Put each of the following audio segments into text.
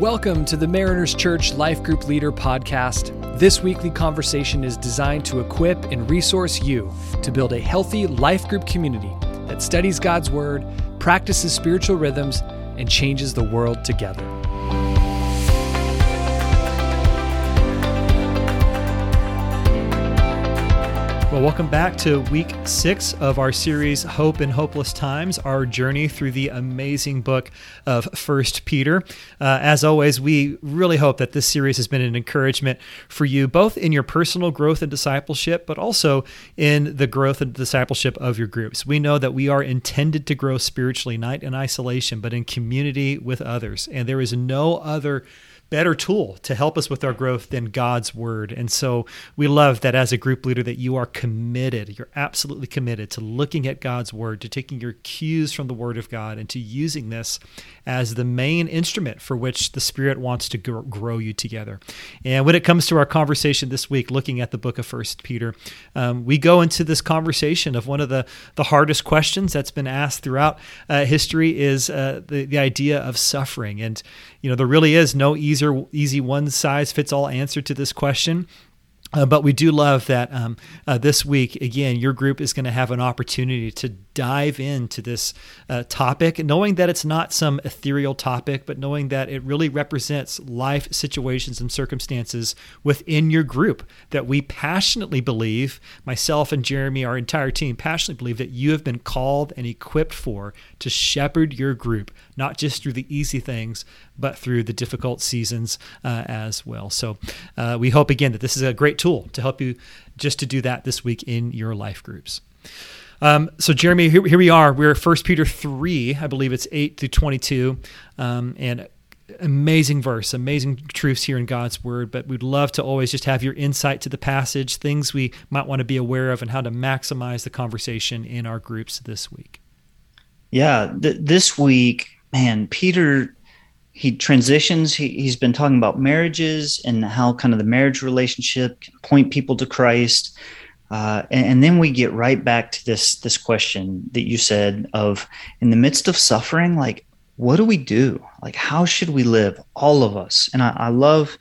Welcome to the Mariners Church Life Group Leader Podcast. This weekly conversation is designed to equip and resource you to build a healthy life group community that studies God's Word, practices spiritual rhythms, and changes the world together. Well, welcome back to week six of our series, Hope in Hopeless Times, our journey through the amazing book of First Peter. Uh, as always, we really hope that this series has been an encouragement for you, both in your personal growth and discipleship, but also in the growth and discipleship of your groups. We know that we are intended to grow spiritually, not in isolation, but in community with others. And there is no other better tool to help us with our growth than God's word. And so we love that as a group leader that you are committed, you're absolutely committed to looking at God's word, to taking your cues from the word of God and to using this as the main instrument for which the Spirit wants to grow you together. And when it comes to our conversation this week, looking at the book of First Peter, um, we go into this conversation of one of the, the hardest questions that's been asked throughout uh, history is uh, the, the idea of suffering. And, you know, there really is no easy easier, easy one size fits all answer to this question. Uh, but we do love that um, uh, this week, again, your group is going to have an opportunity to dive into this uh, topic, knowing that it's not some ethereal topic, but knowing that it really represents life situations and circumstances within your group that we passionately believe, myself and Jeremy, our entire team, passionately believe that you have been called and equipped for to shepherd your group, not just through the easy things, but through the difficult seasons uh, as well. So uh, we hope, again, that this is a great tool to help you just to do that this week in your life groups. Um, so, Jeremy, here, here, we are. We're First Peter 3, I believe it's 8 through 22. Um, and amazing verse, amazing truths here in God's word. But we'd love to always just have your insight to the passage, things we might want to be aware of, and how to maximize the conversation in our groups this week. Yeah, th- this week, man, Peter he transitions he, he's been talking about marriages and how kind of the marriage relationship can point people to christ. Uh, and, and, then we get right back to this this question that you said of in the midst of suffering like what do we do? Like how should we live all of us? And I, I love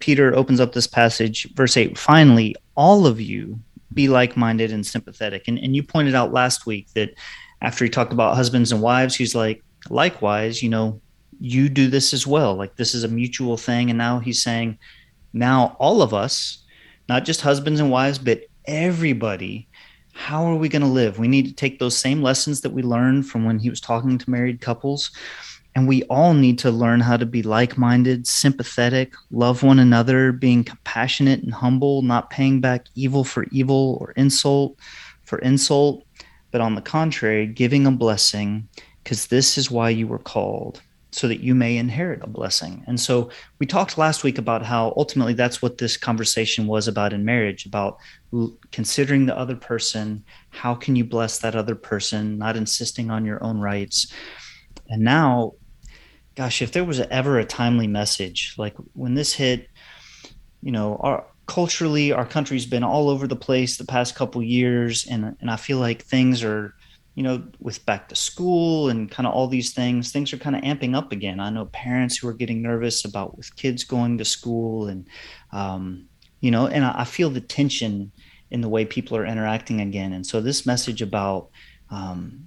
peter opens up this passage verse 8 finally all of you be like-minded and sympathetic. And, and you pointed out last week that after he talked about husbands and wives he's like likewise you know you do this as well. Like this is a mutual thing. And now he's saying, now all of us, not just husbands and wives, but everybody, how are we going to live? We need to take those same lessons that we learned from when he was talking to married couples. And we all need to learn how to be like minded, sympathetic, love one another, being compassionate and humble, not paying back evil for evil or insult for insult, but on the contrary, giving a blessing, because this is why you were called so that you may inherit a blessing. And so we talked last week about how ultimately that's what this conversation was about in marriage about considering the other person, how can you bless that other person, not insisting on your own rights. And now gosh, if there was ever a timely message like when this hit, you know, our culturally our country's been all over the place the past couple years and and I feel like things are you know, with back to school and kind of all these things, things are kind of amping up again. I know parents who are getting nervous about with kids going to school and, um, you know, and I, feel the tension in the way people are interacting again. And so this message about, um,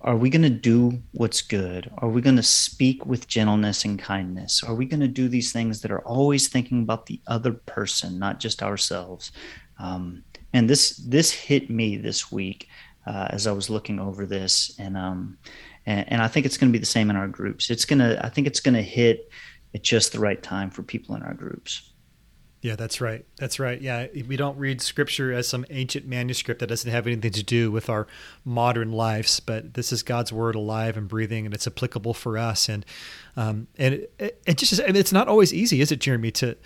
are we going to do what's good? Are we going to speak with gentleness and kindness? Are we going to do these things that are always thinking about the other person, not just ourselves? Um, and this this hit me this week uh, as I was looking over this, and um, and, and I think it's going to be the same in our groups. It's gonna, I think it's going to hit at just the right time for people in our groups. Yeah, that's right. That's right. Yeah, we don't read scripture as some ancient manuscript that doesn't have anything to do with our modern lives, but this is God's word alive and breathing, and it's applicable for us. And um, and it, it just it's not always easy, is it, Jeremy, to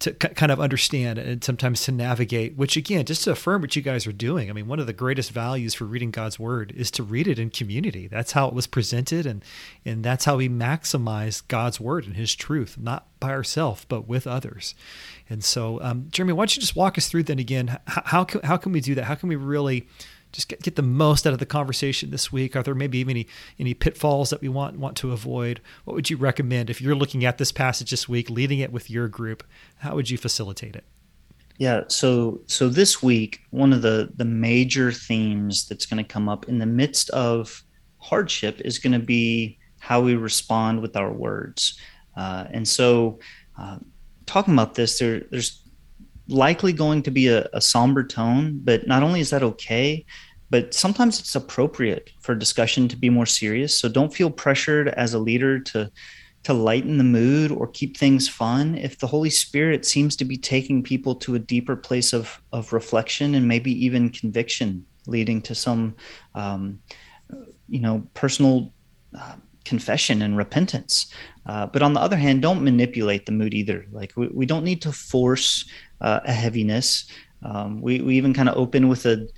to kind of understand and sometimes to navigate, which again, just to affirm what you guys are doing. I mean, one of the greatest values for reading God's word is to read it in community. That's how it was presented and and that's how we maximize God's word and his truth, not by ourselves, but with others. And so, um, Jeremy, why don't you just walk us through then again? How, how, can, how can we do that? How can we really just get, get the most out of the conversation this week? Are there maybe any any pitfalls that we want want to avoid? What would you recommend if you're looking at this passage this week, leading it with your group? How would you facilitate it? Yeah, so so this week, one of the the major themes that's going to come up in the midst of hardship is going to be how we respond with our words. Uh, and so, uh, talking about this, there, there's likely going to be a, a somber tone, but not only is that okay, but sometimes it's appropriate for discussion to be more serious. So don't feel pressured as a leader to to lighten the mood or keep things fun. If the Holy Spirit seems to be taking people to a deeper place of of reflection and maybe even conviction, leading to some, um, you know, personal uh, confession and repentance. Uh, but on the other hand, don't manipulate the mood either. Like we, we don't need to force uh, a heaviness. Um, we, we even kind of open with a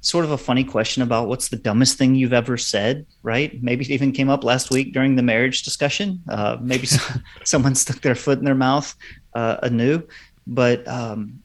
sort of a funny question about what's the dumbest thing you've ever said, right? Maybe it even came up last week during the marriage discussion. Uh, maybe someone stuck their foot in their mouth uh, anew. But um,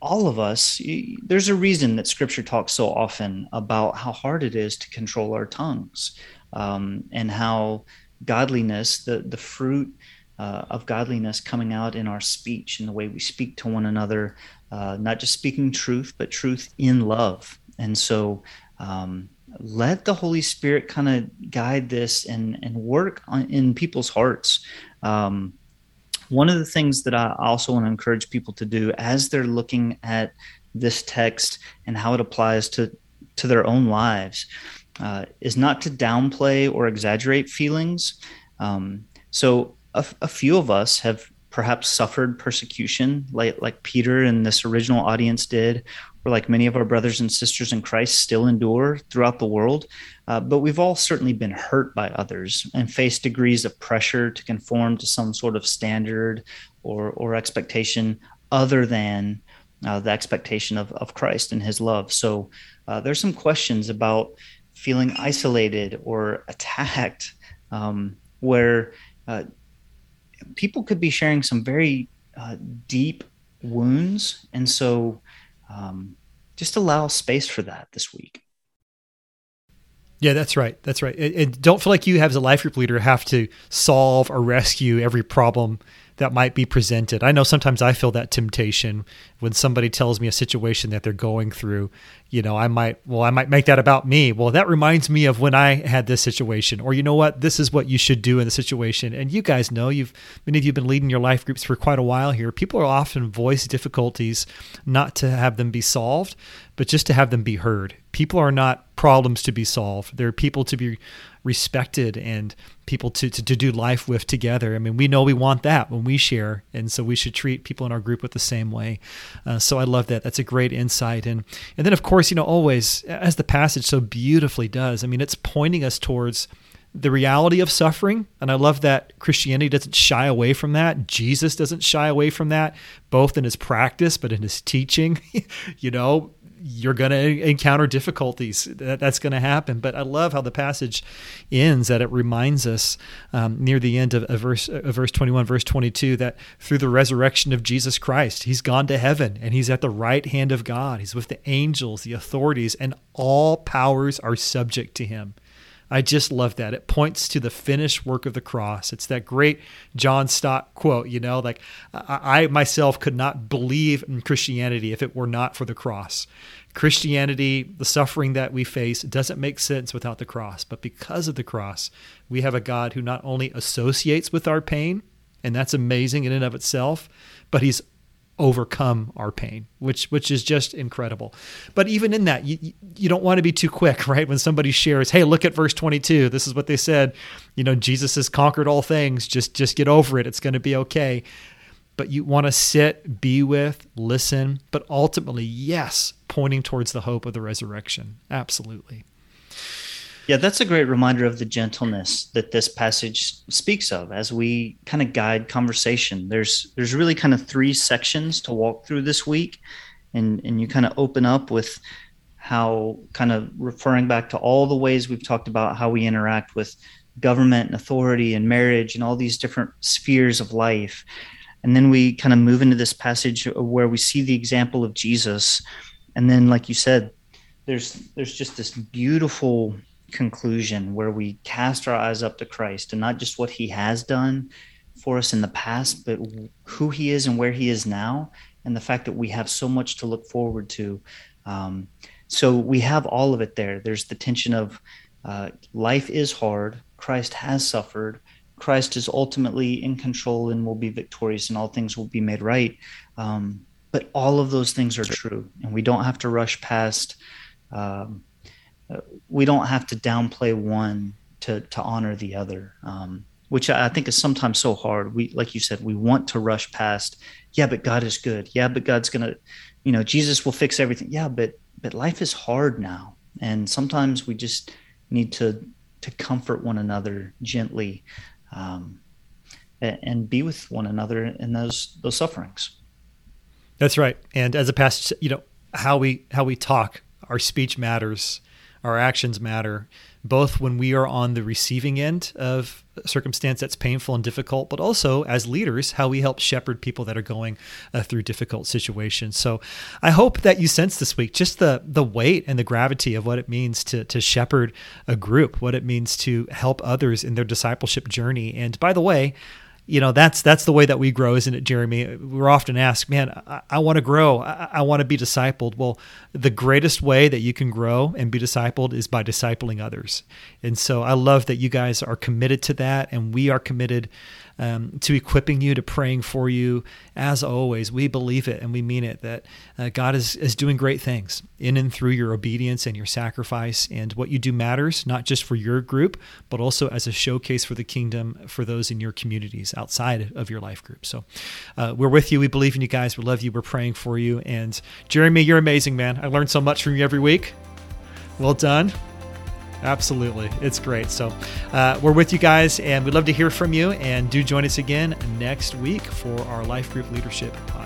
all of us, there's a reason that scripture talks so often about how hard it is to control our tongues um, and how godliness, the, the fruit uh, of godliness coming out in our speech and the way we speak to one another, uh, not just speaking truth, but truth in love. And so um, let the Holy Spirit kind of guide this and, and work on, in people's hearts. Um, one of the things that I also want to encourage people to do as they're looking at this text and how it applies to, to their own lives uh, is not to downplay or exaggerate feelings. Um, so a, few of us have perhaps suffered persecution like like Peter and this original audience did, or like many of our brothers and sisters in Christ still endure throughout the world. Uh, but we've all certainly been hurt by others and faced degrees of pressure to conform to some sort of standard or or expectation other than uh, the expectation of, of Christ and his love. So uh, there's some questions about feeling isolated or attacked um, where uh, people could be sharing some very uh, deep wounds. And so um, just allow space for that this week. Yeah, that's right. That's right. And don't feel like you, as a life group leader, have to solve or rescue every problem that might be presented. I know sometimes I feel that temptation when somebody tells me a situation that they're going through. You know, I might, well, I might make that about me. Well, that reminds me of when I had this situation, or you know what, this is what you should do in the situation. And you guys know, you've many of you have been leading your life groups for quite a while here. People are often voice difficulties, not to have them be solved, but just to have them be heard. People are not problems to be solved. They're people to be respected and people to, to, to do life with together. I mean, we know we want that when we share, and so we should treat people in our group with the same way. Uh, so I love that. That's a great insight. And and then of course, you know, always as the passage so beautifully does. I mean, it's pointing us towards the reality of suffering. And I love that Christianity doesn't shy away from that. Jesus doesn't shy away from that, both in his practice, but in his teaching. you know, you're going to encounter difficulties. That, that's going to happen. But I love how the passage ends that it reminds us um, near the end of, of verse of verse 21, verse 22, that through the resurrection of Jesus Christ, he's gone to heaven and he's at the right hand of God. He's with the angels, the authorities, and all powers are subject to him. I just love that. It points to the finished work of the cross. It's that great John Stott quote, you know, like I, myself could not believe in Christianity if it were not for the cross. Christianity, the suffering that we face, doesn't make sense without the cross. But because of the cross, we have a God who not only associates with our pain, and that's amazing in and of itself, but he's overcome our pain, which which is just incredible. But even in that, you you don't want to be too quick, right? When somebody shares, "Hey, look at verse 22. This is what they said. You know, Jesus has conquered all things. Just just get over it. It's going to be okay." But you want to sit, be with, listen, but ultimately, yes, pointing towards the hope of the resurrection. Absolutely. Yeah, that's a great reminder of the gentleness that this passage speaks of as we kind of guide conversation. There's there's really kind of three sections to walk through this week, and and you kind of open up with how kind of referring back to all the ways we've talked about how we interact with government and authority and marriage and all these different spheres of life. And then we kind of move into this passage where we see the example of Jesus. And then, like you said, there's there's just this beautiful conclusion where we cast our eyes up to Christ and not just what he has done for us in the past, but who he is and where he is now, and the fact that we have so much to look forward to. Um, so we have all of it there. There's the tension of uh, life is hard, Christ has suffered, Christ is ultimately in control and will be victorious, and all things will be made right. Um, but all of those things are true, and we don't have to rush past. Um, we don't have to downplay one to to honor the other, um, which I think is sometimes so hard. We, like you said, we want to rush past. Yeah, but God is good. Yeah, but God's gonna, you know, Jesus will fix everything. Yeah, but but life is hard now, and sometimes we just need to to comfort one another gently um, and be with one another in those those sufferings. That's right. And as a pastor, you know how we how we talk, our speech matters, our actions matter, both when we are on the receiving end of a circumstance that's painful and difficult, but also as leaders, how we help shepherd people that are going uh, through difficult situations. So I hope that you sense this week just the the weight and the gravity of what it means to to shepherd a group, what it means to help others in their discipleship journey. And by the way, you know that's that's the way that we grow isn't it jeremy? We're often asked man i, I want to grow. I, I want to be discipled. Well the greatest way that you can grow and be discipled is by discipling others. And so i love that you guys are committed to that and we are committed um, to equipping you, to praying for you. As always, we believe it and we mean it that uh, God is, is doing great things in and through your obedience and your sacrifice. And what you do matters, not just for your group, but also as a showcase for the kingdom for those in your communities outside of your life group. So uh, we're with you. We believe in you guys. We love you. We're praying for you. And Jeremy, you're amazing, man. I learn so much from you every week. Well done. Absolutely. It's great. So uh, we're with you guys, and we'd love to hear from you. And do join us again next week for our Life Group Leadership Podcast.